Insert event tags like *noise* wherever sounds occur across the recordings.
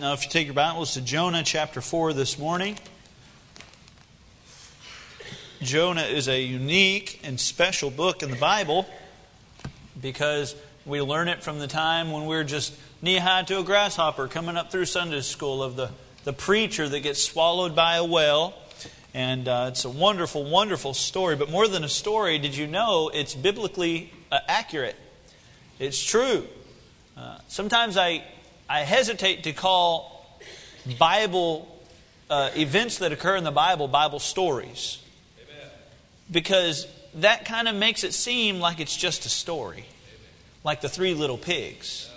Now, if you take your Bibles to Jonah chapter 4 this morning, Jonah is a unique and special book in the Bible because we learn it from the time when we're just knee high to a grasshopper coming up through Sunday school of the, the preacher that gets swallowed by a whale. And uh, it's a wonderful, wonderful story. But more than a story, did you know it's biblically uh, accurate? It's true. Uh, sometimes I, I hesitate to call Bible uh, events that occur in the Bible Bible stories because that kind of makes it seem like it's just a story, like the three little pigs,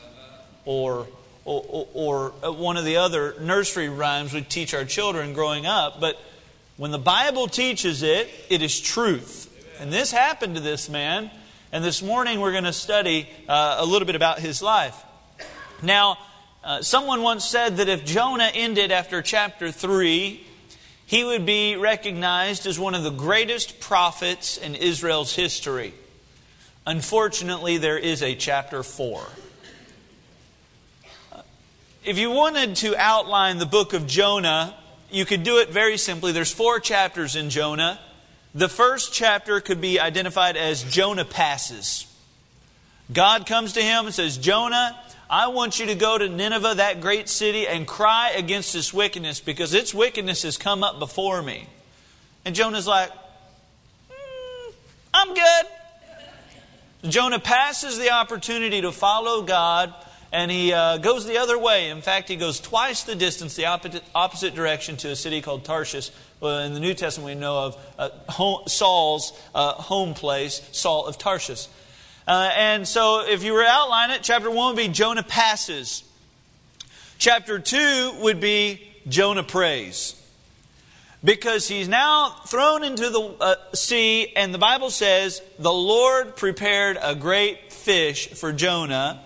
or, or, or, uh, one of the other nursery rhymes we teach our children growing up. But when the Bible teaches it, it is truth. And this happened to this man. And this morning we're going to study uh, a little bit about his life. Now, uh, someone once said that if Jonah ended after chapter 3, he would be recognized as one of the greatest prophets in Israel's history. Unfortunately, there is a chapter 4. If you wanted to outline the book of Jonah, you could do it very simply. There's four chapters in Jonah. The first chapter could be identified as Jonah passes. God comes to him and says, Jonah, I want you to go to Nineveh, that great city, and cry against its wickedness because its wickedness has come up before me. And Jonah's like, mm, I'm good. Jonah passes the opportunity to follow God and he uh, goes the other way. In fact, he goes twice the distance, the opposite, opposite direction, to a city called Tarshish. Well, in the New Testament, we know of uh, home, Saul's uh, home place, Saul of Tarshish. Uh, and so, if you were to outline it, chapter 1 would be Jonah passes. Chapter 2 would be Jonah prays. Because he's now thrown into the uh, sea, and the Bible says the Lord prepared a great fish for Jonah.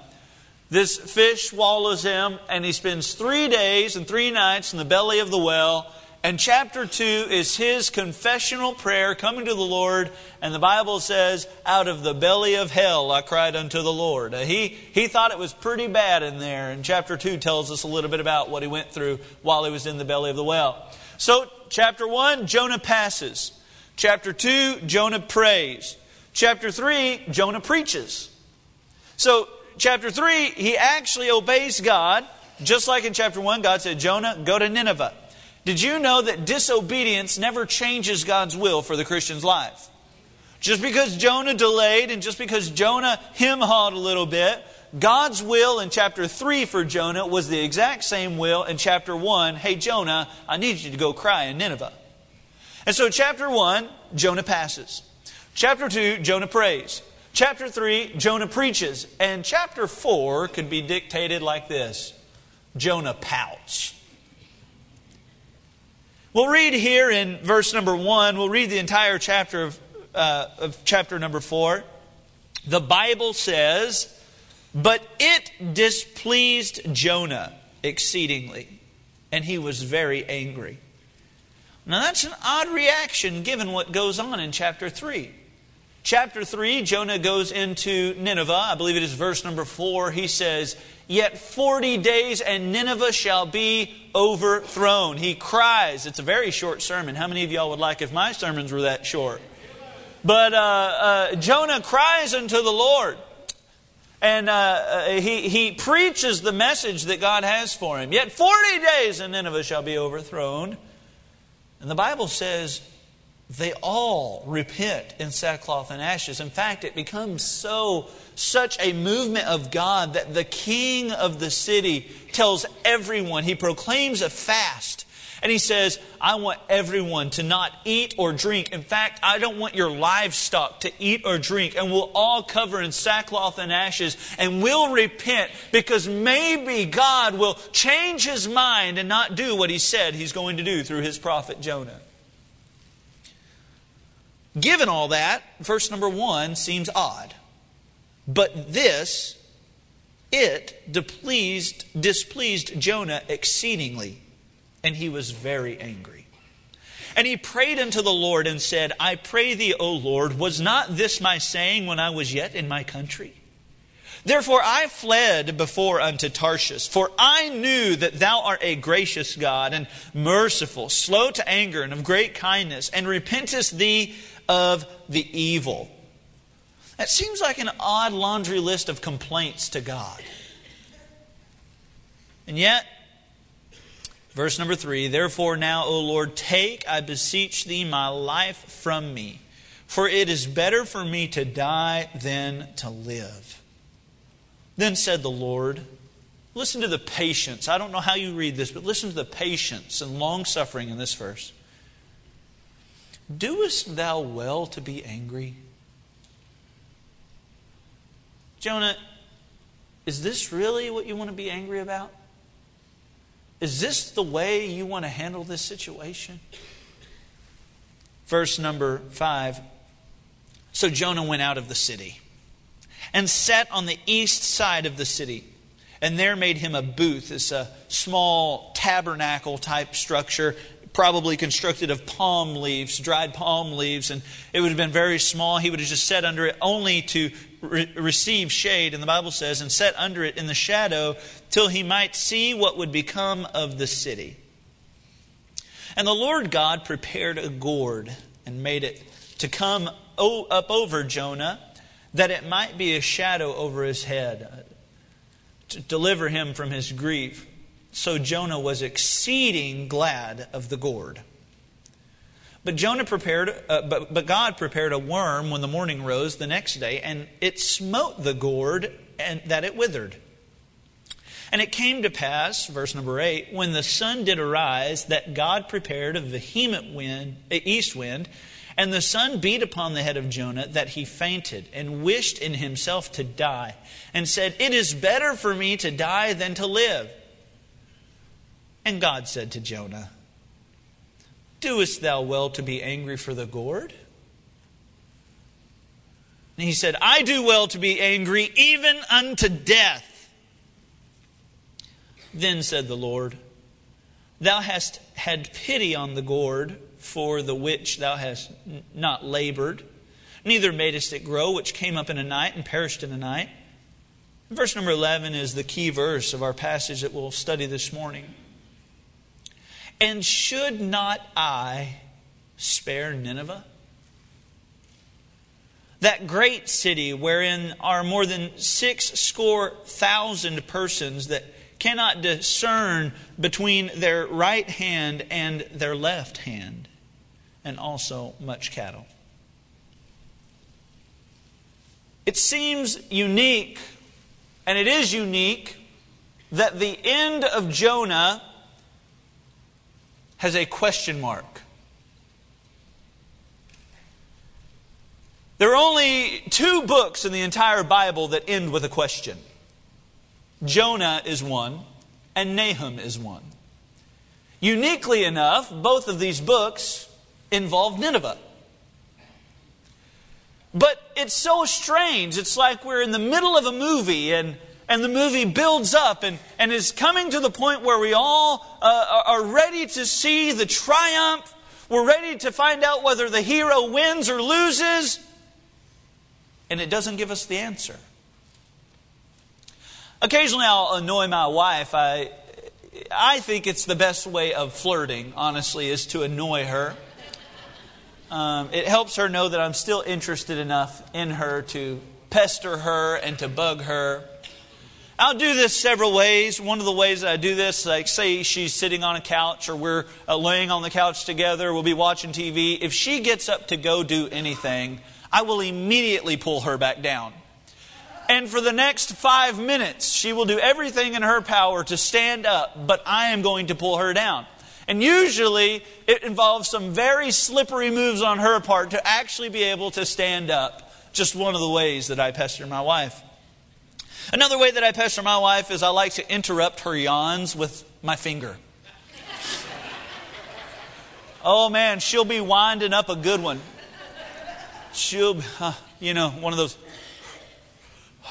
This fish swallows him, and he spends three days and three nights in the belly of the well and chapter 2 is his confessional prayer coming to the Lord. And the Bible says, Out of the belly of hell I cried unto the Lord. Uh, he, he thought it was pretty bad in there. And chapter 2 tells us a little bit about what he went through while he was in the belly of the well. So, chapter 1, Jonah passes. Chapter 2, Jonah prays. Chapter 3, Jonah preaches. So, chapter 3, he actually obeys God. Just like in chapter 1, God said, Jonah, go to Nineveh. Did you know that disobedience never changes God's will for the Christian's life? Just because Jonah delayed and just because Jonah him hawed a little bit, God's will in chapter 3 for Jonah was the exact same will in chapter 1. Hey, Jonah, I need you to go cry in Nineveh. And so, chapter 1, Jonah passes. Chapter 2, Jonah prays. Chapter 3, Jonah preaches. And chapter 4 could be dictated like this Jonah pouts. We'll read here in verse number one, we'll read the entire chapter of, uh, of chapter number four. The Bible says, But it displeased Jonah exceedingly, and he was very angry. Now that's an odd reaction given what goes on in chapter 3. Chapter 3, Jonah goes into Nineveh. I believe it is verse number 4. He says, Yet 40 days and Nineveh shall be overthrown. He cries. It's a very short sermon. How many of y'all would like if my sermons were that short? But uh, uh, Jonah cries unto the Lord. And uh, uh he, he preaches the message that God has for him. Yet 40 days and Nineveh shall be overthrown. And the Bible says they all repent in sackcloth and ashes. In fact, it becomes so such a movement of God that the king of the city tells everyone, he proclaims a fast. And he says, I want everyone to not eat or drink. In fact, I don't want your livestock to eat or drink. And we'll all cover in sackcloth and ashes and we'll repent because maybe God will change his mind and not do what he said he's going to do through his prophet Jonah. Given all that, verse number one seems odd. But this, it displeased, displeased Jonah exceedingly, and he was very angry. And he prayed unto the Lord and said, I pray thee, O Lord, was not this my saying when I was yet in my country? Therefore I fled before unto Tarshish, for I knew that thou art a gracious God and merciful, slow to anger and of great kindness, and repentest thee of the evil. That seems like an odd laundry list of complaints to God. And yet, verse number three Therefore now, O Lord, take, I beseech thee, my life from me, for it is better for me to die than to live. Then said the Lord, Listen to the patience. I don't know how you read this, but listen to the patience and long suffering in this verse. Doest thou well to be angry? Jonah, is this really what you want to be angry about? Is this the way you want to handle this situation? Verse number five. So Jonah went out of the city and sat on the east side of the city. And there made him a booth. It's a small tabernacle type structure, probably constructed of palm leaves, dried palm leaves. And it would have been very small. He would have just sat under it only to re- receive shade. And the Bible says, and sat under it in the shadow till he might see what would become of the city. And the Lord God prepared a gourd and made it to come up over Jonah that it might be a shadow over his head to deliver him from his grief. So Jonah was exceeding glad of the gourd. But Jonah prepared, uh, but, but God prepared a worm when the morning rose the next day, and it smote the gourd, and that it withered. And it came to pass, verse number eight, when the sun did arise, that God prepared a vehement wind, east wind, and the sun beat upon the head of Jonah that he fainted and wished in himself to die, and said, It is better for me to die than to live. And God said to Jonah, Doest thou well to be angry for the gourd? And he said, I do well to be angry, even unto death. Then said the Lord, Thou hast had pity on the gourd for the which thou hast not labored, neither madest it grow, which came up in a night and perished in a night. Verse number 11 is the key verse of our passage that we'll study this morning. And should not I spare Nineveh? That great city wherein are more than six score thousand persons that cannot discern between their right hand and their left hand and also much cattle. It seems unique, and it is unique, that the end of Jonah has a question mark. There are only two books in the entire Bible that end with a question Jonah is one, and Nahum is one. Uniquely enough, both of these books involve Nineveh. But it's so strange. It's like we're in the middle of a movie and, and the movie builds up and, and is coming to the point where we all uh, are ready to see the triumph. We're ready to find out whether the hero wins or loses. And it doesn't give us the answer. Occasionally I'll annoy my wife. I, I think it's the best way of flirting, honestly, is to annoy her. Um, it helps her know that I'm still interested enough in her to pester her and to bug her. I'll do this several ways. One of the ways that I do this, like say she's sitting on a couch or we're uh, laying on the couch together, we'll be watching TV. If she gets up to go do anything, I will immediately pull her back down. And for the next five minutes, she will do everything in her power to stand up, but I am going to pull her down. And usually it involves some very slippery moves on her part to actually be able to stand up. Just one of the ways that I pester my wife. Another way that I pester my wife is I like to interrupt her yawns with my finger. Oh man, she'll be winding up a good one. She'll, uh, you know, one of those.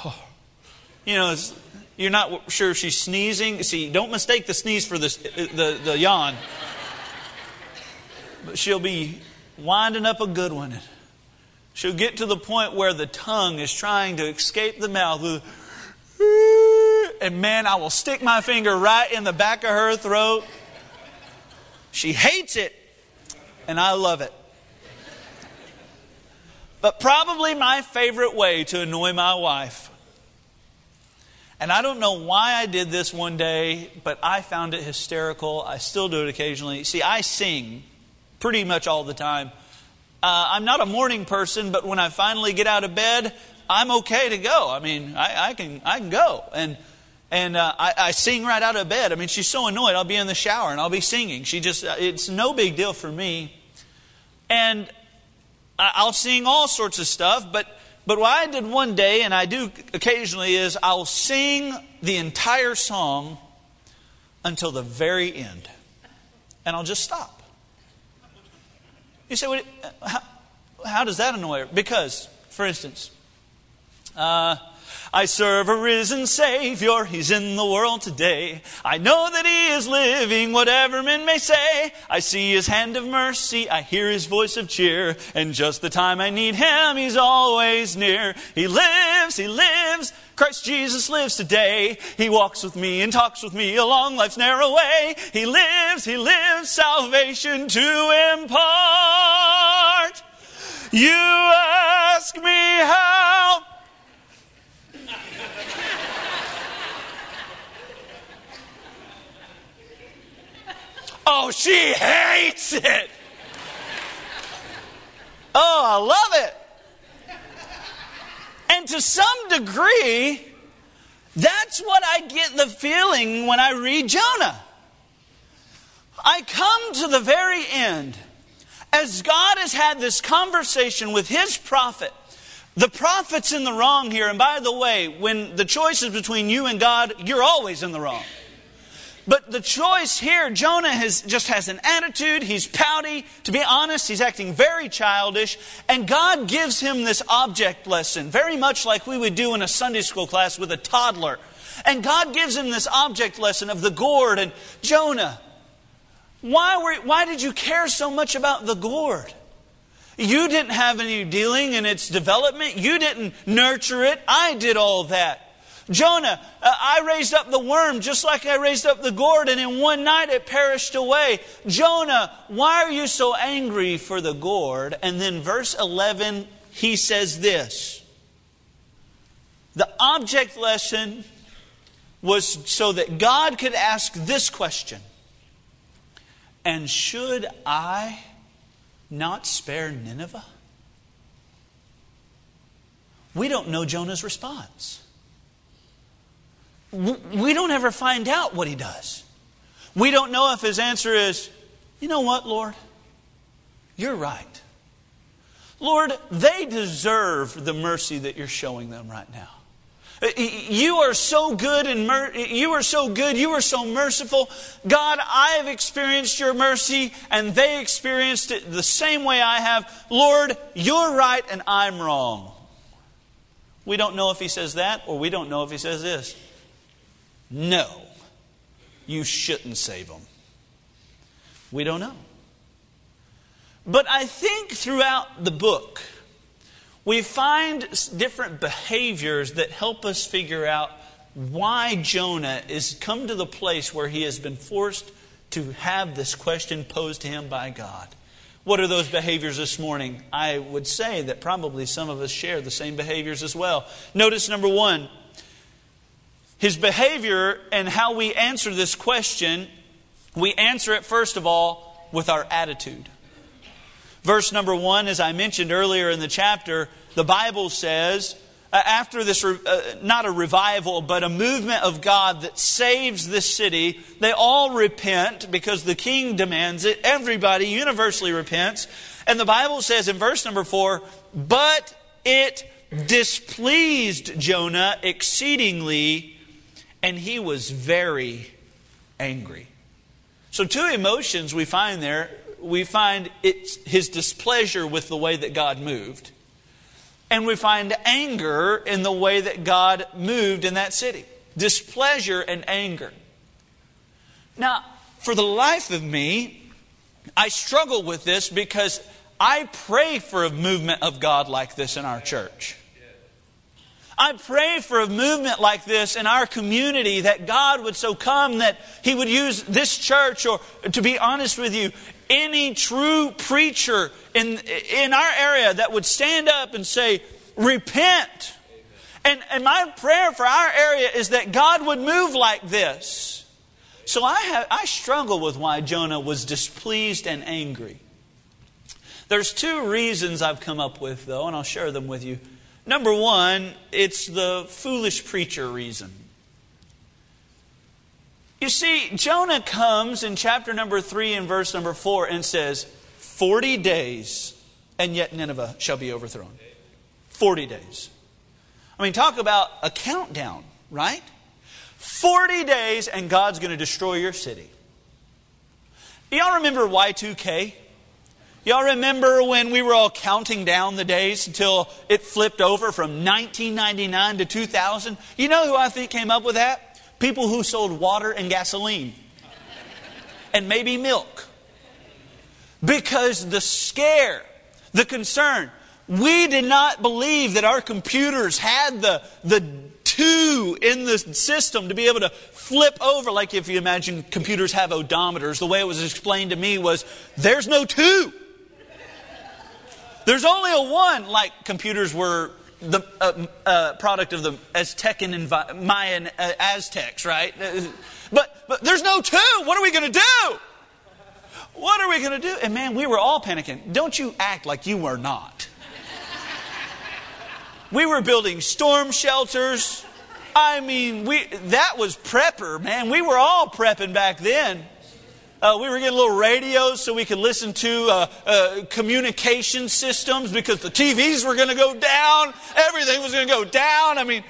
Oh, *sighs* you know, you're not sure if she's sneezing. See, don't mistake the sneeze for the, the, the yawn. But she'll be winding up a good one. She'll get to the point where the tongue is trying to escape the mouth. And man, I will stick my finger right in the back of her throat. She hates it, and I love it. But probably my favorite way to annoy my wife. And I don't know why I did this one day, but I found it hysterical. I still do it occasionally. See, I sing pretty much all the time. Uh, I'm not a morning person, but when I finally get out of bed, I'm okay to go. I mean, I, I can I can go and and uh, I, I, sing right out of bed. I mean, she's so annoyed. I'll be in the shower and I'll be singing. She just uh, it's no big deal for me, and I'll sing all sorts of stuff. But but what I did one day, and I do occasionally, is I'll sing the entire song until the very end, and I'll just stop. You say, well, how, how does that annoy her? Because, for instance. Uh, I serve a risen Savior, He's in the world today. I know that He is living, whatever men may say. I see His hand of mercy, I hear His voice of cheer, and just the time I need Him, He's always near. He lives, He lives, Christ Jesus lives today. He walks with me and talks with me along life's narrow way. He lives, He lives, salvation to impart. You ask me how Oh, she hates it. Oh, I love it. And to some degree, that's what I get the feeling when I read Jonah. I come to the very end as God has had this conversation with his prophet. The prophet's in the wrong here. And by the way, when the choice is between you and God, you're always in the wrong. But the choice here, Jonah has, just has an attitude. He's pouty. To be honest, he's acting very childish. And God gives him this object lesson, very much like we would do in a Sunday school class with a toddler. And God gives him this object lesson of the gourd. And Jonah, why, were, why did you care so much about the gourd? You didn't have any dealing in its development. You didn't nurture it. I did all that. Jonah, uh, I raised up the worm just like I raised up the gourd, and in one night it perished away. Jonah, why are you so angry for the gourd? And then verse 11, he says this The object lesson was so that God could ask this question And should I not spare Nineveh? We don't know Jonah's response we don't ever find out what he does. We don't know if his answer is, you know what, Lord? You're right. Lord, they deserve the mercy that you're showing them right now. Uh, you are so good and mer- you are so good, you are so merciful. God, I have experienced your mercy and they experienced it the same way I have. Lord, you're right and I'm wrong. We don't know if he says that or we don't know if he says this. No, you shouldn't save them. We don't know. But I think throughout the book, we find different behaviors that help us figure out why Jonah is come to the place where he has been forced to have this question posed to him by God. What are those behaviors this morning? I would say that probably some of us share the same behaviors as well. Notice number one, his behavior and how we answer this question, we answer it first of all with our attitude. Verse number one, as I mentioned earlier in the chapter, the Bible says, uh, after this, uh, not a revival, but a movement of God that saves this city, they all repent because the king demands it. Everybody universally repents. And the Bible says in verse number four, but it displeased Jonah exceedingly and he was very angry. So, two emotions we find there. We find it's his displeasure with the way that God moved, and we find anger in the way that God moved in that city. Displeasure and anger. Now, for the life of me, I struggle with this because I pray for a movement of God like this in our church. I pray for a movement like this in our community that God would so come that He would use this church, or to be honest with you, any true preacher in, in our area that would stand up and say, Repent. And, and my prayer for our area is that God would move like this. So I, have, I struggle with why Jonah was displeased and angry. There's two reasons I've come up with, though, and I'll share them with you. Number one, it's the foolish preacher reason. You see, Jonah comes in chapter number 3 and verse number 4 and says, 40 days, and yet Nineveh shall be overthrown. 40 days. I mean, talk about a countdown, right? 40 days, and God's going to destroy your city. Y'all remember Y2K? Y'all remember when we were all counting down the days until it flipped over from 1999 to 2000? You know who I think came up with that? People who sold water and gasoline. And maybe milk. Because the scare, the concern, we did not believe that our computers had the, the two in the system to be able to flip over, like if you imagine computers have odometers. The way it was explained to me was there's no two. There's only a one, like computers were the uh, uh, product of the Aztecan and Mayan uh, Aztecs, right? But, but there's no two. What are we going to do? What are we going to do? And man, we were all panicking. Don't you act like you were not. We were building storm shelters. I mean, we that was prepper, man. We were all prepping back then. Uh, we were getting little radios so we could listen to uh, uh, communication systems because the TVs were going to go down. Everything was going to go down. I mean,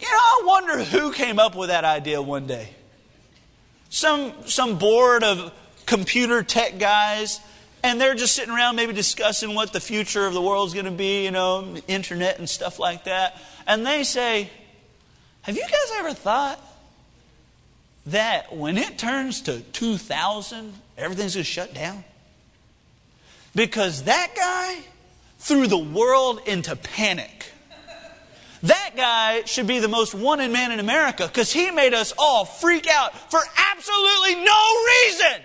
you know, I wonder who came up with that idea one day. Some, some board of computer tech guys, and they're just sitting around maybe discussing what the future of the world is going to be, you know, internet and stuff like that. And they say, Have you guys ever thought that when it turns to 2000, everything's going to shut down? Because that guy threw the world into panic. That guy should be the most wanted man in America because he made us all freak out for absolutely no reason.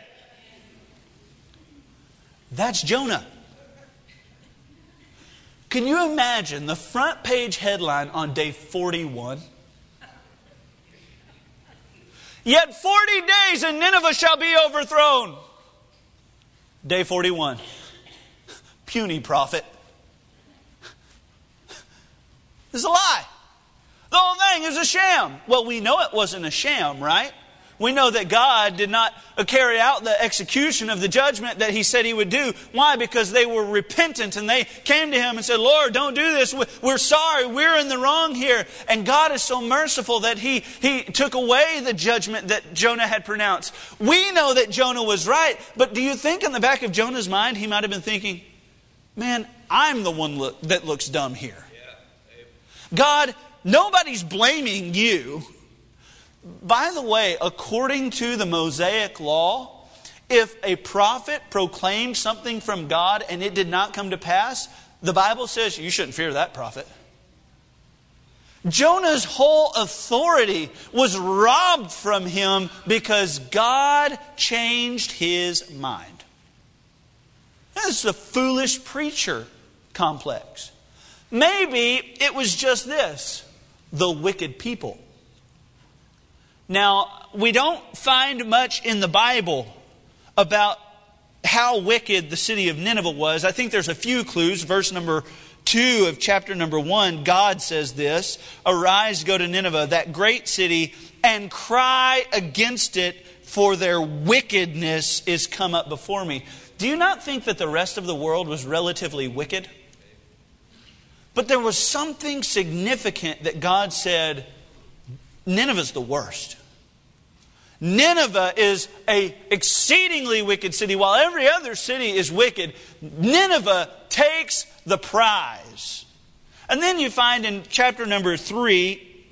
That's Jonah. Can you imagine the front page headline on day 41? Yet 40 days and Nineveh shall be overthrown. Day 41. Puny prophet. This is a lie. The whole thing is a sham. Well, we know it wasn't a sham, right? We know that God did not carry out the execution of the judgment that He said He would do. Why? Because they were repentant and they came to Him and said, Lord, don't do this. We're sorry. We're in the wrong here. And God is so merciful that He, he took away the judgment that Jonah had pronounced. We know that Jonah was right, but do you think in the back of Jonah's mind he might have been thinking, man, I'm the one look, that looks dumb here? God, nobody's blaming you. By the way, according to the Mosaic law, if a prophet proclaimed something from God and it did not come to pass, the Bible says you shouldn't fear that prophet. Jonah's whole authority was robbed from him because God changed his mind. That's the foolish preacher complex. Maybe it was just this the wicked people. Now, we don't find much in the Bible about how wicked the city of Nineveh was. I think there's a few clues. Verse number 2 of chapter number 1, God says this Arise, go to Nineveh, that great city, and cry against it, for their wickedness is come up before me. Do you not think that the rest of the world was relatively wicked? But there was something significant that God said Nineveh's the worst. Nineveh is a exceedingly wicked city. While every other city is wicked, Nineveh takes the prize. And then you find in chapter number 3,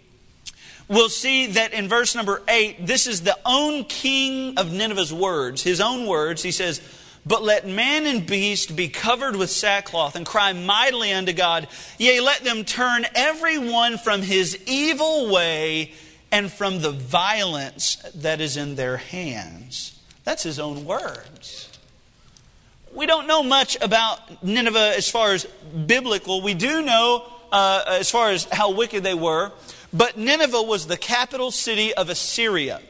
we'll see that in verse number 8, this is the own king of Nineveh's words, his own words. He says, But let man and beast be covered with sackcloth and cry mightily unto God. Yea, let them turn every one from his evil way and from the violence that is in their hands. That's his own words. We don't know much about Nineveh as far as biblical. We do know uh, as far as how wicked they were. But Nineveh was the capital city of Assyria.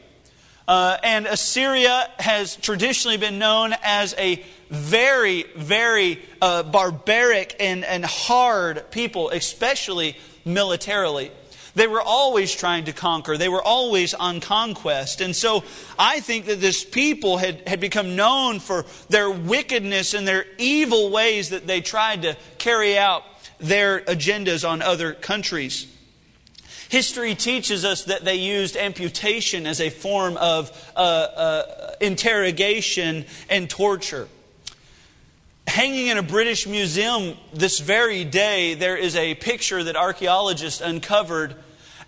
Uh, and Assyria has traditionally been known as a very, very uh, barbaric and, and hard people, especially militarily. They were always trying to conquer. They were always on conquest. And so I think that this people had, had become known for their wickedness and their evil ways that they tried to carry out their agendas on other countries. History teaches us that they used amputation as a form of uh, uh, interrogation and torture. Hanging in a British museum this very day, there is a picture that archaeologists uncovered.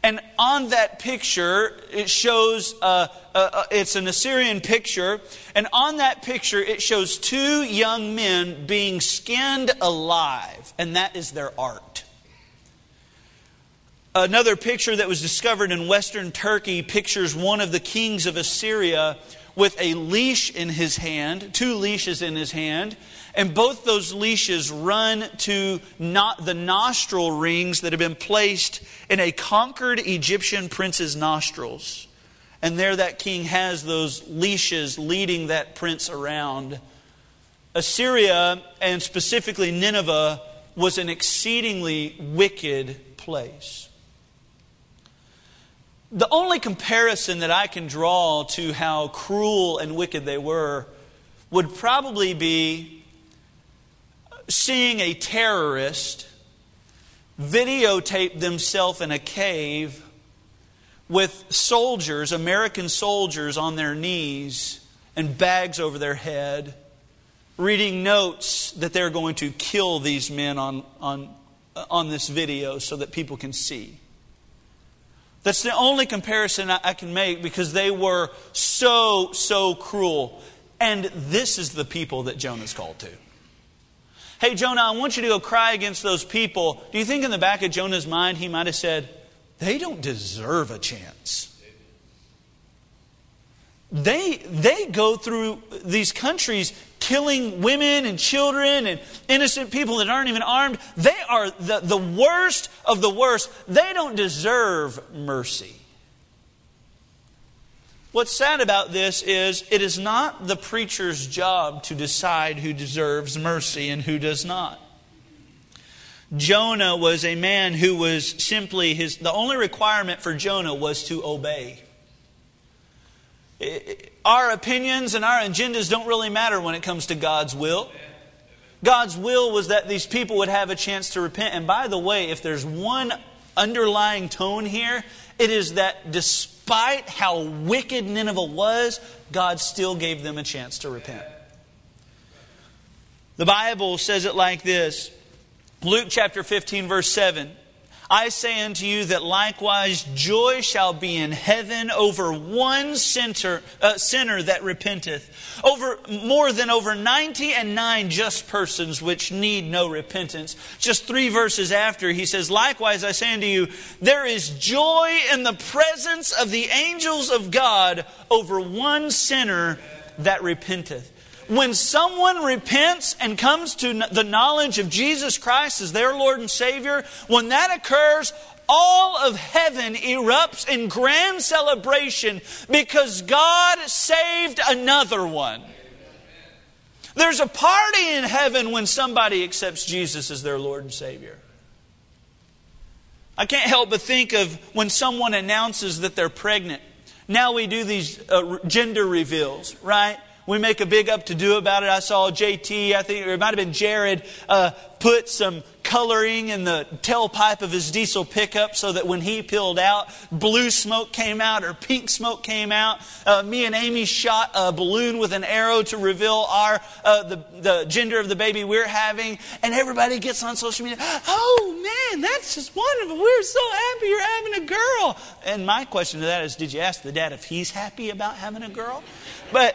And on that picture, it shows, uh, uh, uh it's an Assyrian picture. And on that picture, it shows two young men being skinned alive. And that is their art. Another picture that was discovered in western Turkey pictures one of the kings of Assyria with a leash in his hand, two leashes in his hand, and both those leashes run to not the nostril rings that have been placed in a conquered Egyptian prince's nostrils. And there that king has those leashes leading that prince around. Assyria, and specifically Nineveh, was an exceedingly wicked place. The only comparison that I can draw to how cruel and wicked they were would probably be seeing a terrorist videotape themselves in a cave with soldiers, American soldiers, on their knees and bags over their head, reading notes that they're going to kill these men on, on, on this video so that people can see. That's the only comparison I can make because they were so, so cruel. And this is the people that Jonah's called to. Hey, Jonah, I want you to go cry against those people. Do you think in the back of Jonah's mind he might have said, they don't deserve a chance? They, they go through these countries killing women and children and innocent people that aren't even armed. They are the, the worst of the worst. They don't deserve mercy. What's sad about this is it is not the preacher's job to decide who deserves mercy and who does not. Jonah was a man who was simply his, the only requirement for Jonah was to obey our opinions and our agendas don't really matter when it comes to God's will. God's will was that these people would have a chance to repent. And by the way, if there's one underlying tone here, it is that despite how wicked Nineveh was, God still gave them a chance to repent. The Bible says it like this Luke chapter 15, verse 7. I say unto you that likewise joy shall be in heaven over one sinner, uh, sinner that repenteth, over more than over ninety and nine just persons which need no repentance. Just three verses after, he says, Likewise I say unto you, there is joy in the presence of the angels of God over one sinner that repenteth. When someone repents and comes to the knowledge of Jesus Christ as their Lord and Savior, when that occurs, all of heaven erupts in grand celebration because God saved another one. There's a party in heaven when somebody accepts Jesus as their Lord and Savior. I can't help but think of when someone announces that they're pregnant. Now we do these uh, gender reveals, right? We make a big up to do about it. I saw JT, I think it might have been Jared, uh, put some coloring in the tailpipe of his diesel pickup so that when he peeled out, blue smoke came out or pink smoke came out. Uh, me and Amy shot a balloon with an arrow to reveal our uh, the, the gender of the baby we're having, and everybody gets on social media. Oh man, that's just wonderful. We're so happy you're having a girl. And my question to that is, did you ask the dad if he's happy about having a girl? But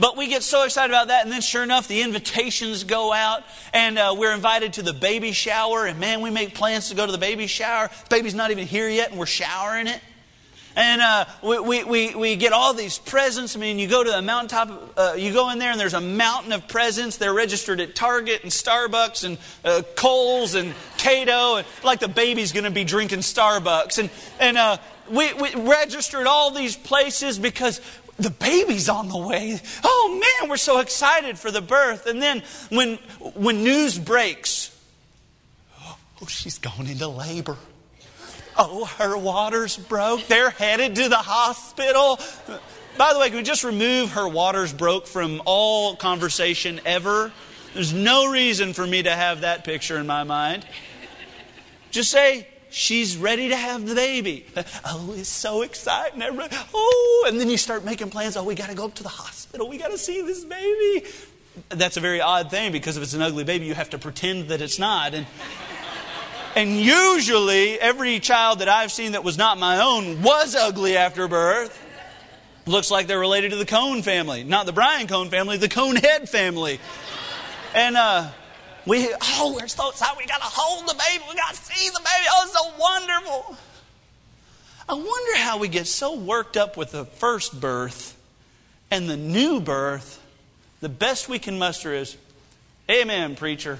But we get so excited about that, and then sure enough, the invitations go out, and uh, we're invited to the baby shower, and man, we make plans to go to the baby shower. The baby's not even here yet, and we're showering it. And uh, we, we, we, we, get all these presents. I mean, you go to the mountaintop, uh, you go in there, and there's a mountain of presents. They're registered at Target and Starbucks and uh, Kohl's and Cato, and like the baby's going to be drinking Starbucks. And, and uh, we, we registered all these places because the baby's on the way. Oh man, we're so excited for the birth. And then when, when news breaks, oh, she's going into labor. Oh, her waters broke. They're headed to the hospital. By the way, can we just remove her waters broke from all conversation ever? There's no reason for me to have that picture in my mind. Just say, she's ready to have the baby. *laughs* Oh, it's so exciting. Everybody, oh, and then you start making plans. Oh, we got to go up to the hospital. We got to see this baby. That's a very odd thing because if it's an ugly baby, you have to pretend that it's not. And, and usually, every child that I've seen that was not my own was ugly after birth. Looks like they're related to the Cone family. Not the Brian Cone family, the Cone Head family. And, uh, we, oh, we're so excited. We got to hold the baby. We got to see the baby. Oh, it's so wonderful. I wonder how we get so worked up with the first birth and the new birth. The best we can muster is, Amen, preacher.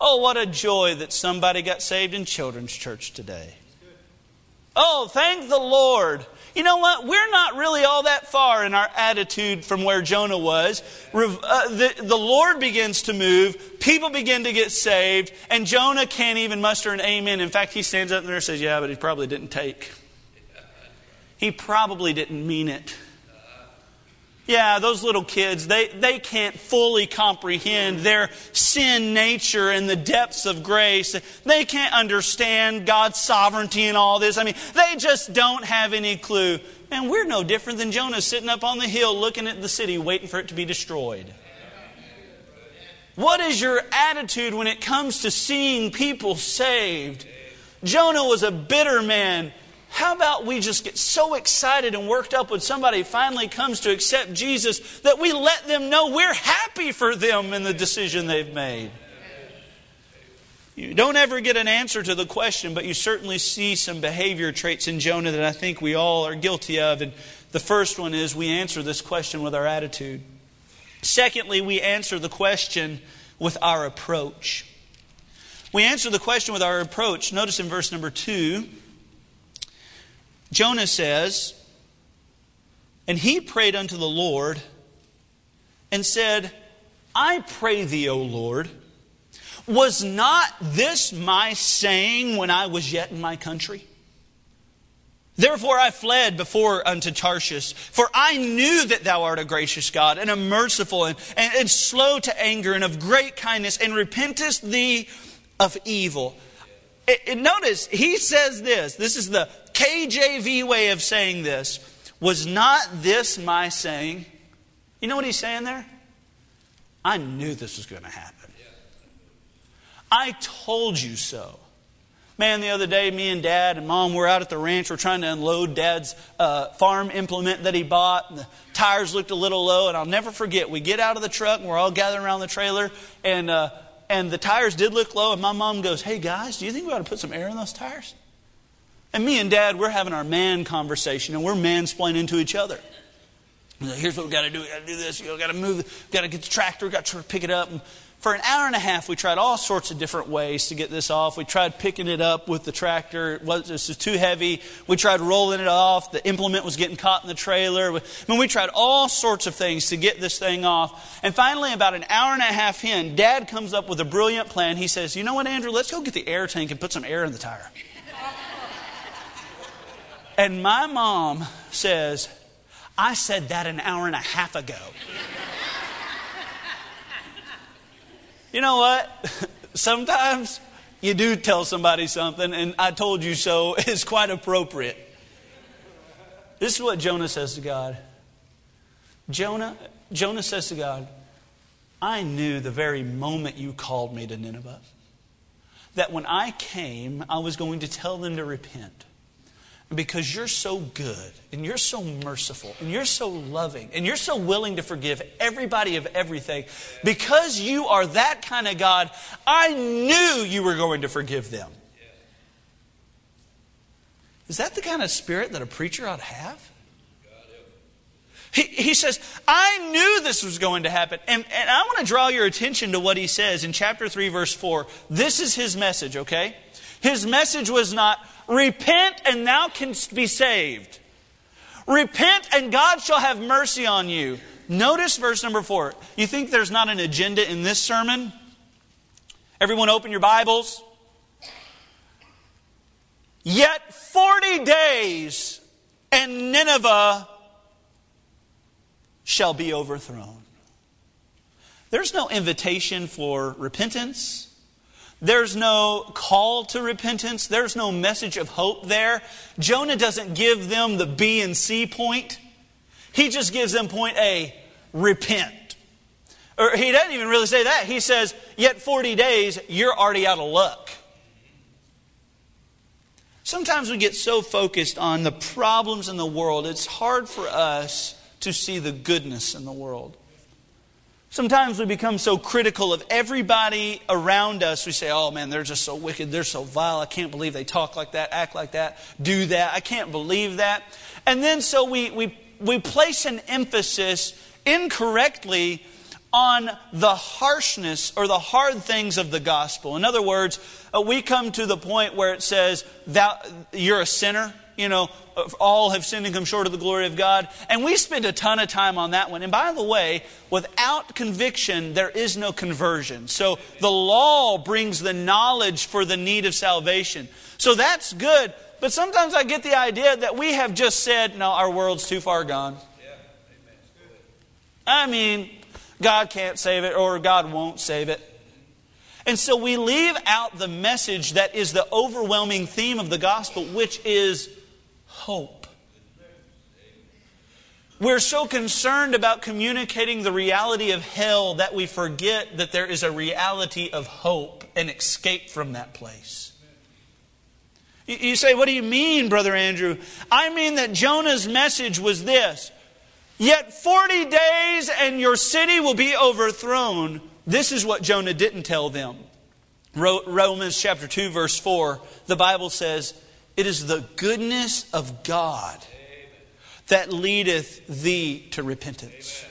Oh, what a joy that somebody got saved in children's church today. Oh, thank the Lord you know what? We're not really all that far in our attitude from where Jonah was. Uh, the, the Lord begins to move, people begin to get saved, and Jonah can't even muster an amen. In fact, he stands up there and says, Yeah, but he probably didn't take. He probably didn't mean it. Yeah, those little kids, they, they can't fully comprehend their sin nature and the depths of grace. They can't understand God's sovereignty and all this. I mean, they just don't have any clue. Man, we're no different than Jonah sitting up on the hill looking at the city, waiting for it to be destroyed. What is your attitude when it comes to seeing people saved? Jonah was a bitter man. How about we just get so excited and worked up when somebody finally comes to accept Jesus that we let them know we're happy for them in the decision they've made? You don't ever get an answer to the question, but you certainly see some behavior traits in Jonah that I think we all are guilty of. And the first one is we answer this question with our attitude. Secondly, we answer the question with our approach. We answer the question with our approach. Notice in verse number two. Jonah says, And he prayed unto the Lord and said, I pray thee, O Lord, was not this my saying when I was yet in my country? Therefore I fled before unto Tarshish, for I knew that thou art a gracious God, and a merciful, and, and, and slow to anger, and of great kindness, and repentest thee of evil. It, it, notice, he says this. This is the KJV way of saying this was not this my saying. You know what he's saying there? I knew this was going to happen. I told you so. Man, the other day, me and dad and mom were out at the ranch. We're trying to unload dad's uh, farm implement that he bought. And the tires looked a little low, and I'll never forget. We get out of the truck, and we're all gathering around the trailer, and, uh, and the tires did look low. And my mom goes, Hey, guys, do you think we ought to put some air in those tires? And me and dad, we're having our man conversation and we're mansplaining to each other. Here's what we got to do. We got to do this. We got to move. Got to get the tractor. Got to pick it up. And for an hour and a half, we tried all sorts of different ways to get this off. We tried picking it up with the tractor. It was, this was too heavy. We tried rolling it off. The implement was getting caught in the trailer. I mean, we tried all sorts of things to get this thing off. And finally, about an hour and a half in, Dad comes up with a brilliant plan. He says, "You know what, Andrew? Let's go get the air tank and put some air in the tire." And my mom says, I said that an hour and a half ago. you know what? *laughs* Sometimes you do tell somebody something, and I told you so *laughs* is quite appropriate. This is what Jonah says to God. Jonah, Jonah says to God, I knew the very moment you called me to Nineveh that when I came, I was going to tell them to repent. Because you're so good and you're so merciful and you're so loving and you're so willing to forgive everybody of everything, because you are that kind of God, I knew you were going to forgive them. Is that the kind of spirit that a preacher ought to have? He, he says, I knew this was going to happen. And, and I want to draw your attention to what he says in chapter 3, verse 4. This is his message, okay? His message was not, repent and thou canst be saved. Repent and God shall have mercy on you. Notice verse number 4. You think there's not an agenda in this sermon? Everyone open your Bibles. Yet 40 days and Nineveh shall be overthrown. There's no invitation for repentance. There's no call to repentance. There's no message of hope there. Jonah doesn't give them the B and C point. He just gives them point A repent. Or he doesn't even really say that. He says, Yet 40 days, you're already out of luck. Sometimes we get so focused on the problems in the world, it's hard for us to see the goodness in the world. Sometimes we become so critical of everybody around us. We say, oh man, they're just so wicked. They're so vile. I can't believe they talk like that, act like that, do that. I can't believe that. And then so we, we, we place an emphasis incorrectly on the harshness or the hard things of the gospel. In other words, uh, we come to the point where it says, Thou, you're a sinner you know, all have sinned and come short of the glory of God. And we spend a ton of time on that one. And by the way, without conviction, there is no conversion. So the law brings the knowledge for the need of salvation. So that's good. But sometimes I get the idea that we have just said, no, our world's too far gone. I mean, God can't save it or God won't save it. And so we leave out the message that is the overwhelming theme of the gospel, which is hope. We're so concerned about communicating the reality of hell that we forget that there is a reality of hope and escape from that place. You say, What do you mean, Brother Andrew? I mean that Jonah's message was this Yet 40 days and your city will be overthrown. This is what Jonah didn't tell them. Romans chapter 2, verse 4, the Bible says, it is the goodness of God that leadeth thee to repentance.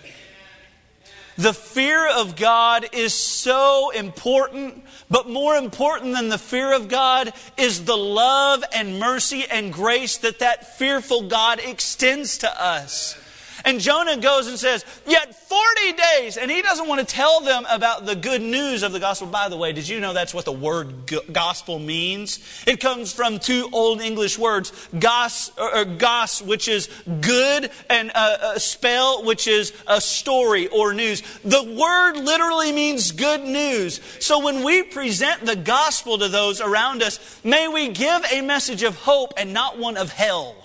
The fear of God is so important, but more important than the fear of God is the love and mercy and grace that that fearful God extends to us. And Jonah goes and says, Yet 40 days. And he doesn't want to tell them about the good news of the gospel. By the way, did you know that's what the word gospel means? It comes from two old English words, gos, or, gos which is good, and a, a spell, which is a story or news. The word literally means good news. So when we present the gospel to those around us, may we give a message of hope and not one of hell.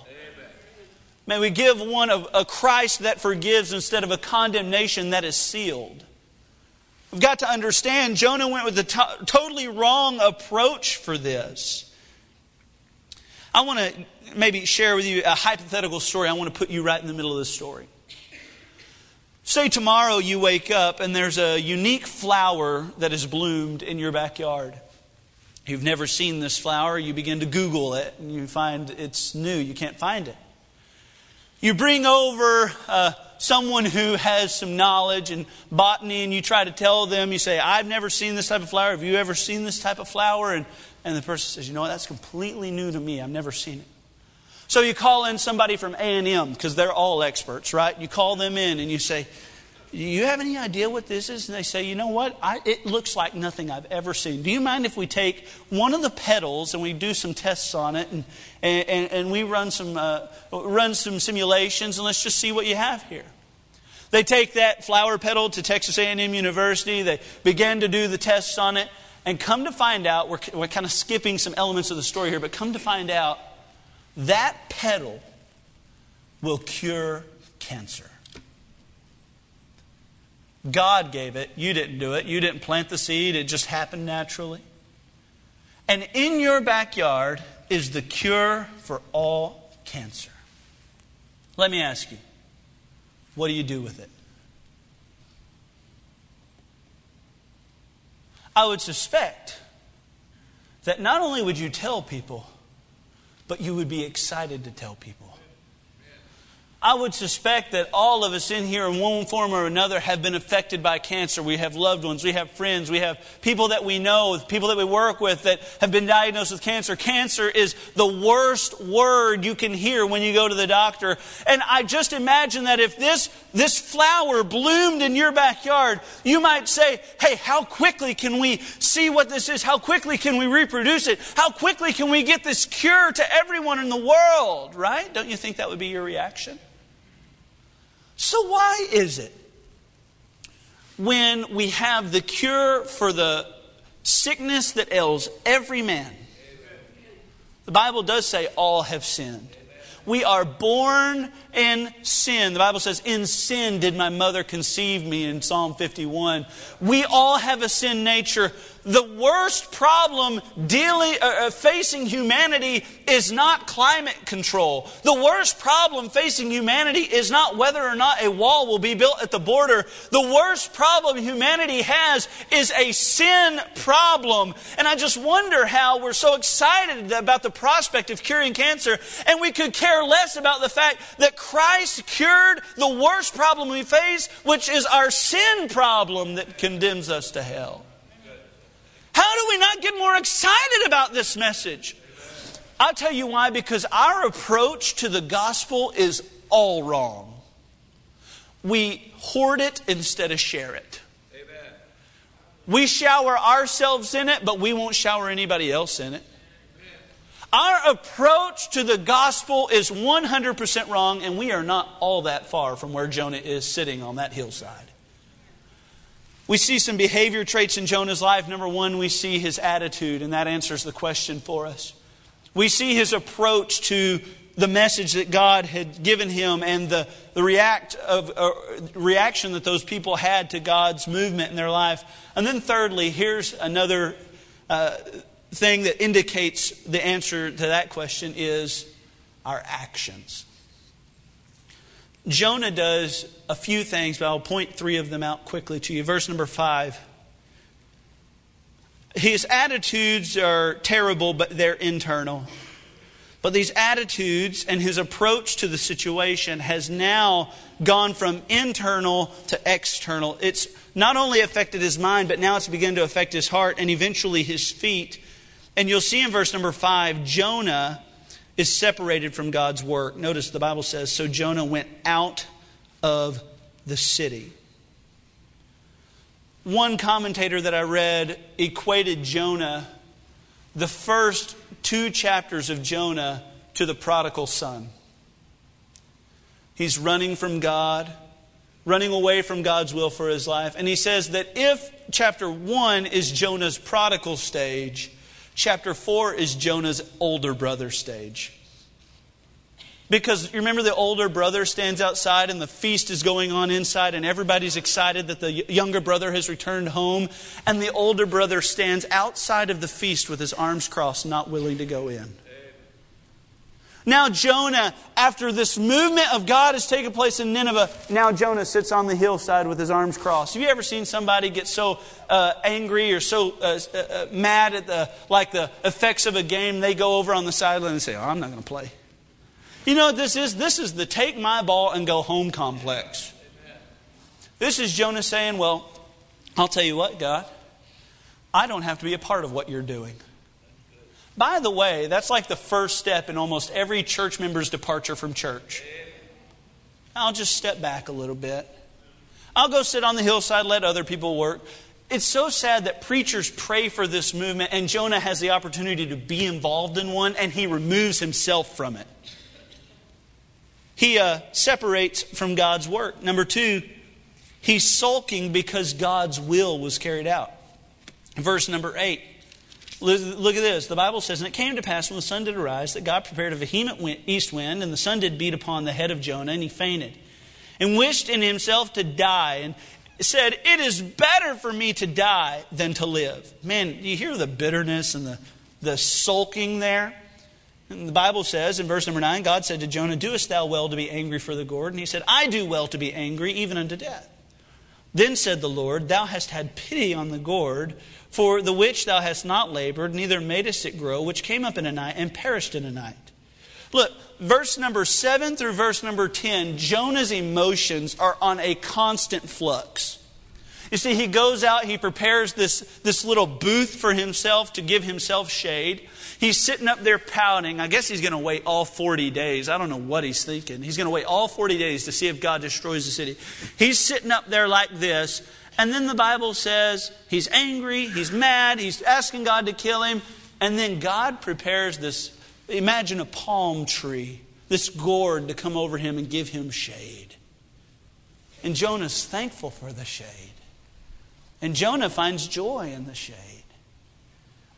May we give one of a Christ that forgives instead of a condemnation that is sealed. We've got to understand Jonah went with a to- totally wrong approach for this. I want to maybe share with you a hypothetical story. I want to put you right in the middle of the story. Say tomorrow you wake up and there's a unique flower that has bloomed in your backyard. You've never seen this flower, you begin to Google it and you find it's new, you can't find it. You bring over uh, someone who has some knowledge in botany and you try to tell them, you say, I've never seen this type of flower. Have you ever seen this type of flower? And, and the person says, you know what, that's completely new to me. I've never seen it. So you call in somebody from A&M because they're all experts, right? You call them in and you say, you have any idea what this is? And they say, you know what? I, it looks like nothing I've ever seen. Do you mind if we take one of the petals and we do some tests on it and, and, and we run some, uh, run some simulations and let's just see what you have here? They take that flower petal to Texas A&M University. They begin to do the tests on it. And come to find out, we're, we're kind of skipping some elements of the story here, but come to find out that petal will cure cancer. God gave it. You didn't do it. You didn't plant the seed. It just happened naturally. And in your backyard is the cure for all cancer. Let me ask you, what do you do with it? I would suspect that not only would you tell people, but you would be excited to tell people. I would suspect that all of us in here, in one form or another, have been affected by cancer. We have loved ones, we have friends, we have people that we know, people that we work with that have been diagnosed with cancer. Cancer is the worst word you can hear when you go to the doctor. And I just imagine that if this, this flower bloomed in your backyard, you might say, Hey, how quickly can we see what this is? How quickly can we reproduce it? How quickly can we get this cure to everyone in the world? Right? Don't you think that would be your reaction? So, why is it when we have the cure for the sickness that ails every man? The Bible does say all have sinned. We are born in sin. The Bible says, In sin did my mother conceive me in Psalm 51. We all have a sin nature. The worst problem dealing, uh, uh, facing humanity is not climate control. The worst problem facing humanity is not whether or not a wall will be built at the border. The worst problem humanity has is a sin problem. And I just wonder how we're so excited about the prospect of curing cancer, and we could care less about the fact that Christ cured the worst problem we face, which is our sin problem that condemns us to hell. How do we not get more excited about this message? I'll tell you why because our approach to the gospel is all wrong. We hoard it instead of share it. Amen. We shower ourselves in it, but we won't shower anybody else in it. Our approach to the gospel is 100% wrong, and we are not all that far from where Jonah is sitting on that hillside. We see some behavior traits in Jonah's life. Number one, we see his attitude, and that answers the question for us. We see his approach to the message that God had given him and the, the react of, uh, reaction that those people had to God's movement in their life. And then, thirdly, here's another uh, thing that indicates the answer to that question is our actions. Jonah does a few things, but I'll point three of them out quickly to you. Verse number five. His attitudes are terrible, but they're internal. But these attitudes and his approach to the situation has now gone from internal to external. It's not only affected his mind, but now it's begun to affect his heart and eventually his feet. And you'll see in verse number five, Jonah is separated from God's work. Notice the Bible says, So Jonah went out of the city. One commentator that I read equated Jonah, the first two chapters of Jonah, to the prodigal son. He's running from God, running away from God's will for his life. And he says that if chapter 1 is Jonah's prodigal stage, Chapter 4 is Jonah's older brother stage. Because you remember the older brother stands outside and the feast is going on inside, and everybody's excited that the younger brother has returned home. And the older brother stands outside of the feast with his arms crossed, not willing to go in. Now, Jonah, after this movement of God has taken place in Nineveh, now Jonah sits on the hillside with his arms crossed. Have you ever seen somebody get so uh, angry or so uh, uh, uh, mad at the like the effects of a game? They go over on the sideline and say, "Oh, I'm not going to play." You know what this is? This is the take my ball and go home complex. This is Jonah saying, "Well, I'll tell you what, God, I don't have to be a part of what you're doing." By the way, that's like the first step in almost every church member's departure from church. I'll just step back a little bit. I'll go sit on the hillside, let other people work. It's so sad that preachers pray for this movement, and Jonah has the opportunity to be involved in one, and he removes himself from it. He uh, separates from God's work. Number two, he's sulking because God's will was carried out. Verse number eight. Look at this. The Bible says, And it came to pass when the sun did arise that God prepared a vehement wind, east wind, and the sun did beat upon the head of Jonah, and he fainted, and wished in himself to die, and said, It is better for me to die than to live. Man, do you hear the bitterness and the, the sulking there? And the Bible says in verse number 9, God said to Jonah, Doest thou well to be angry for the gourd? And he said, I do well to be angry, even unto death. Then said the Lord, Thou hast had pity on the gourd, for the which thou hast not labored, neither madest it grow, which came up in a night and perished in a night. Look, verse number 7 through verse number 10, Jonah's emotions are on a constant flux. You see, he goes out, he prepares this, this little booth for himself to give himself shade. He's sitting up there pouting. I guess he's going to wait all 40 days. I don't know what he's thinking. He's going to wait all 40 days to see if God destroys the city. He's sitting up there like this. And then the Bible says he's angry, he's mad, he's asking God to kill him. And then God prepares this imagine a palm tree, this gourd to come over him and give him shade. And Jonah's thankful for the shade. And Jonah finds joy in the shade.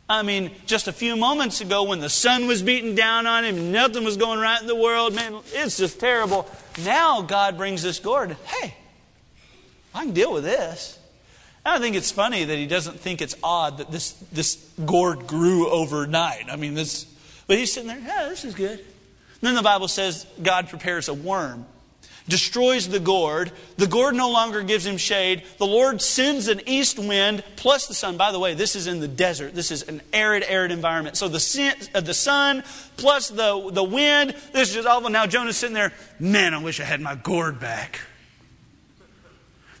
I mean, just a few moments ago when the sun was beating down on him, nothing was going right in the world, man, it's just terrible. Now God brings this gourd. Hey, I can deal with this. I think it's funny that he doesn't think it's odd that this, this gourd grew overnight. I mean, this, but he's sitting there, yeah, this is good. And then the Bible says God prepares a worm destroys the gourd. The gourd no longer gives him shade. The Lord sends an east wind plus the sun. By the way, this is in the desert. This is an arid, arid environment. So the, uh, the sun plus the, the wind, this is just awful. Now Jonah's sitting there, man, I wish I had my gourd back.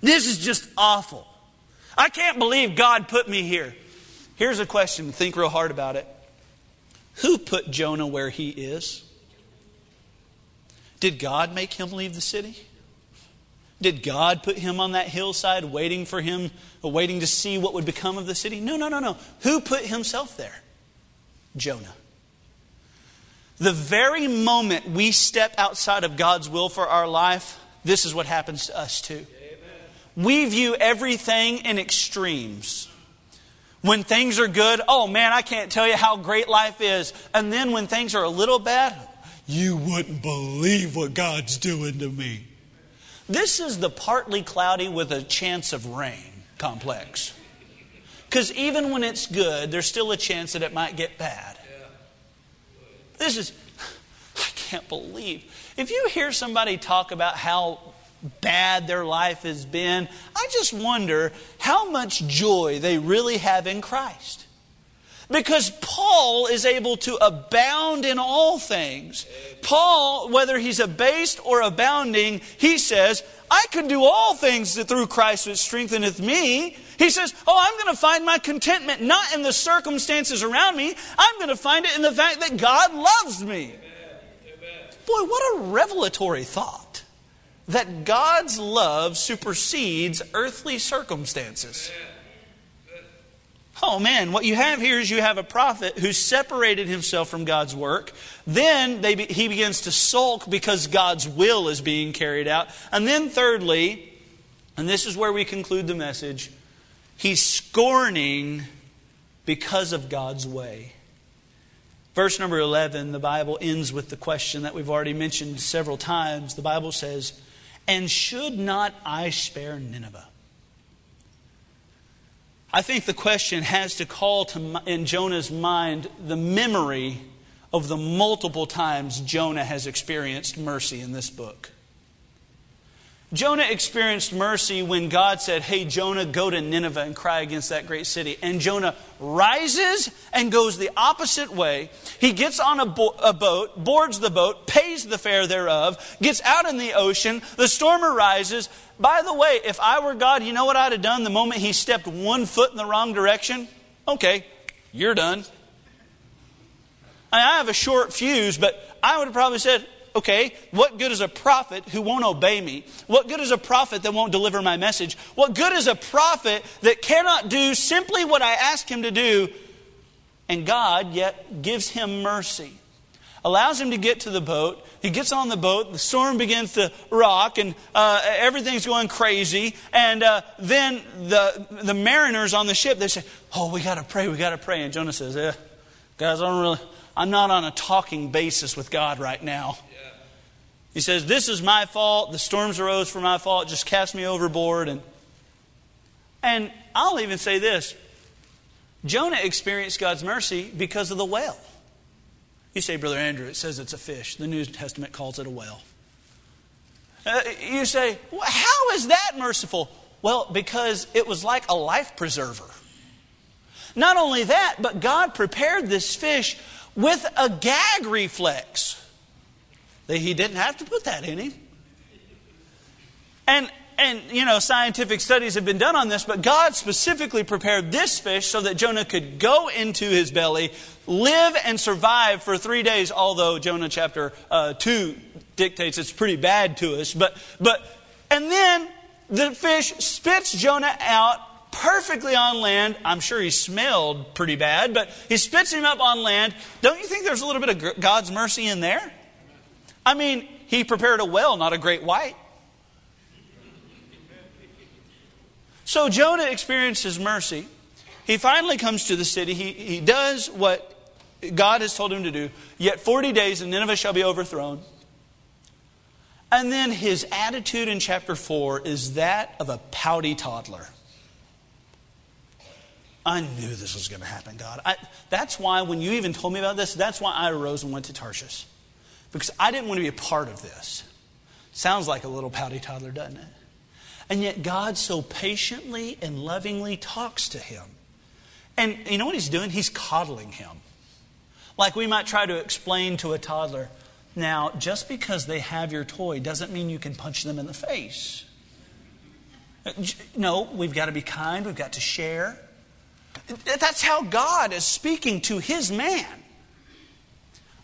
This is just awful. I can't believe God put me here. Here's a question. Think real hard about it. Who put Jonah where he is? Did God make him leave the city? Did God put him on that hillside waiting for him, waiting to see what would become of the city? No, no, no, no. Who put himself there? Jonah. The very moment we step outside of God's will for our life, this is what happens to us too. We view everything in extremes. When things are good, oh man, I can't tell you how great life is. And then when things are a little bad, you wouldn't believe what God's doing to me. This is the partly cloudy with a chance of rain complex. Because even when it's good, there's still a chance that it might get bad. This is, *sighs* I can't believe. If you hear somebody talk about how bad their life has been, I just wonder how much joy they really have in Christ. Because Paul is able to abound in all things. Paul, whether he's abased or abounding, he says, I can do all things through Christ which strengtheneth me. He says, Oh, I'm going to find my contentment not in the circumstances around me. I'm going to find it in the fact that God loves me. Boy, what a revelatory thought that God's love supersedes earthly circumstances. Oh man, what you have here is you have a prophet who separated himself from God's work. Then be, he begins to sulk because God's will is being carried out. And then, thirdly, and this is where we conclude the message, he's scorning because of God's way. Verse number 11, the Bible ends with the question that we've already mentioned several times. The Bible says, And should not I spare Nineveh? I think the question has to call to in Jonah's mind the memory of the multiple times Jonah has experienced mercy in this book. Jonah experienced mercy when God said, Hey, Jonah, go to Nineveh and cry against that great city. And Jonah rises and goes the opposite way. He gets on a, bo- a, boat, boards the boat, pays the fare thereof, gets out in the ocean, the storm arises. By the way, if I were God, you know what I'd have done the moment he stepped one foot in the wrong direction? Okay, you're done. I have a short fuse, but I would have probably said, okay, what good is a prophet who won't obey me? What good is a prophet that won't deliver my message? What good is a prophet that cannot do simply what I ask him to do? And God yet gives him mercy, allows him to get to the boat. He gets on the boat, the storm begins to rock, and uh, everything's going crazy. And uh, then the, the mariners on the ship, they say, Oh, we got to pray, we got to pray. And Jonah says, eh, Guys, I don't really, I'm not on a talking basis with God right now. He says, This is my fault. The storms arose for my fault. Just cast me overboard. And, and I'll even say this Jonah experienced God's mercy because of the whale. You say, Brother Andrew, it says it's a fish. The New Testament calls it a whale. Uh, you say, well, how is that merciful? Well, because it was like a life preserver. Not only that, but God prepared this fish with a gag reflex. That he didn't have to put that in him. And, and, you know, scientific studies have been done on this, but God specifically prepared this fish so that Jonah could go into his belly, live and survive for three days, although Jonah chapter uh, 2 dictates it's pretty bad to us. But, but, and then the fish spits Jonah out perfectly on land. I'm sure he smelled pretty bad, but he spits him up on land. Don't you think there's a little bit of God's mercy in there? I mean, he prepared a well, not a great white. So Jonah experiences mercy. He finally comes to the city. He, he does what God has told him to do. Yet 40 days and Nineveh shall be overthrown. And then his attitude in chapter 4 is that of a pouty toddler. I knew this was going to happen, God. I, that's why, when you even told me about this, that's why I arose and went to Tarshish. Because I didn't want to be a part of this. Sounds like a little pouty toddler, doesn't it? And yet, God so patiently and lovingly talks to him. And you know what he's doing? He's coddling him. Like we might try to explain to a toddler now, just because they have your toy doesn't mean you can punch them in the face. Uh, no, we've got to be kind, we've got to share. That's how God is speaking to his man.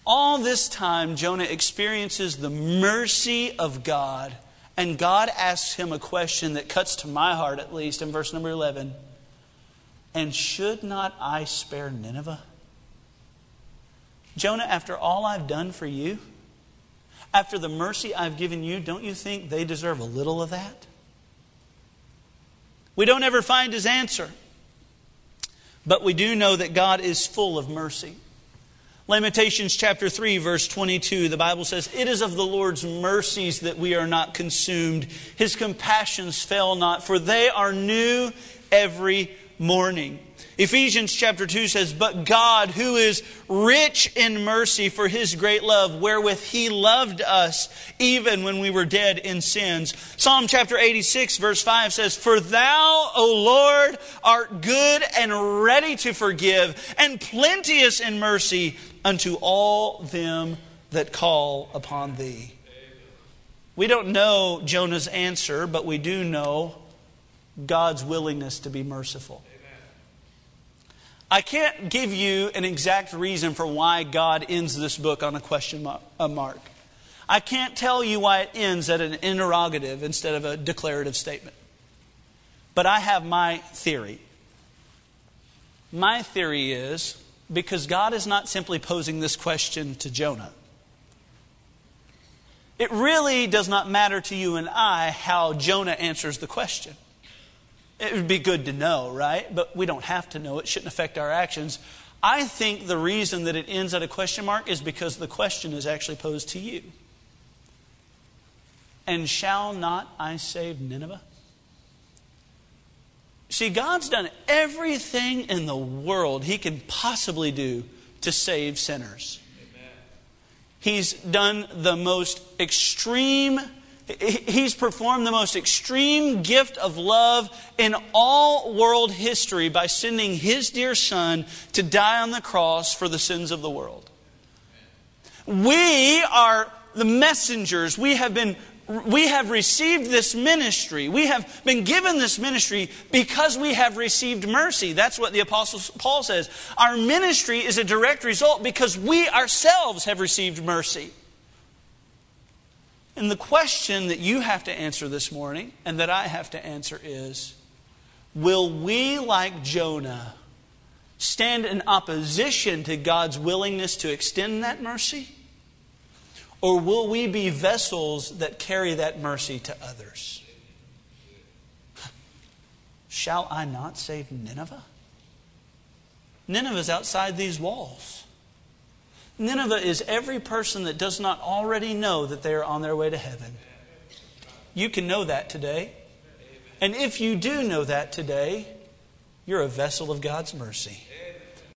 All this time, Jonah experiences the mercy of God, and God asks him a question that cuts to my heart, at least, in verse number 11. And should not I spare Nineveh? Jonah, after all I've done for you, after the mercy I've given you, don't you think they deserve a little of that? We don't ever find his answer. But we do know that God is full of mercy. Lamentations chapter 3, verse 22, the Bible says, It is of the Lord's mercies that we are not consumed. His compassions fail not, for they are new every morning. Ephesians chapter 2 says, But God, who is rich in mercy for his great love, wherewith he loved us, even when we were dead in sins. Psalm chapter 86, verse 5 says, For thou, O Lord, art good and ready to forgive, and plenteous in mercy unto all them that call upon thee. We don't know Jonah's answer, but we do know God's willingness to be merciful. I can't give you an exact reason for why God ends this book on a question mark. I can't tell you why it ends at an interrogative instead of a declarative statement. But I have my theory. My theory is because God is not simply posing this question to Jonah. It really does not matter to you and I how Jonah answers the question. It would be good to know, right? But we don't have to know. It shouldn't affect our actions. I think the reason that it ends at a question mark is because the question is actually posed to you. And shall not I save Nineveh? See, God's done everything in the world He can possibly do to save sinners. Amen. He's done the most extreme He's performed the most extreme gift of love in all world history by sending His dear Son to die on the cross for the sins of the world. We are the messengers. We have been we have received this ministry. We have been given this ministry because we have received mercy. That's what the Apostle Paul says. Our ministry is a direct result because we ourselves have received mercy. And the question that you have to answer this morning and that I have to answer is Will we, like Jonah, stand in opposition to God's willingness to extend that mercy? Or will we be vessels that carry that mercy to others? Shall I not save Nineveh? Nineveh is outside these walls. Nineveh is every person that does not already know that they are on their way to heaven. You can know that today. And if you do know that today, you're a vessel of God's mercy.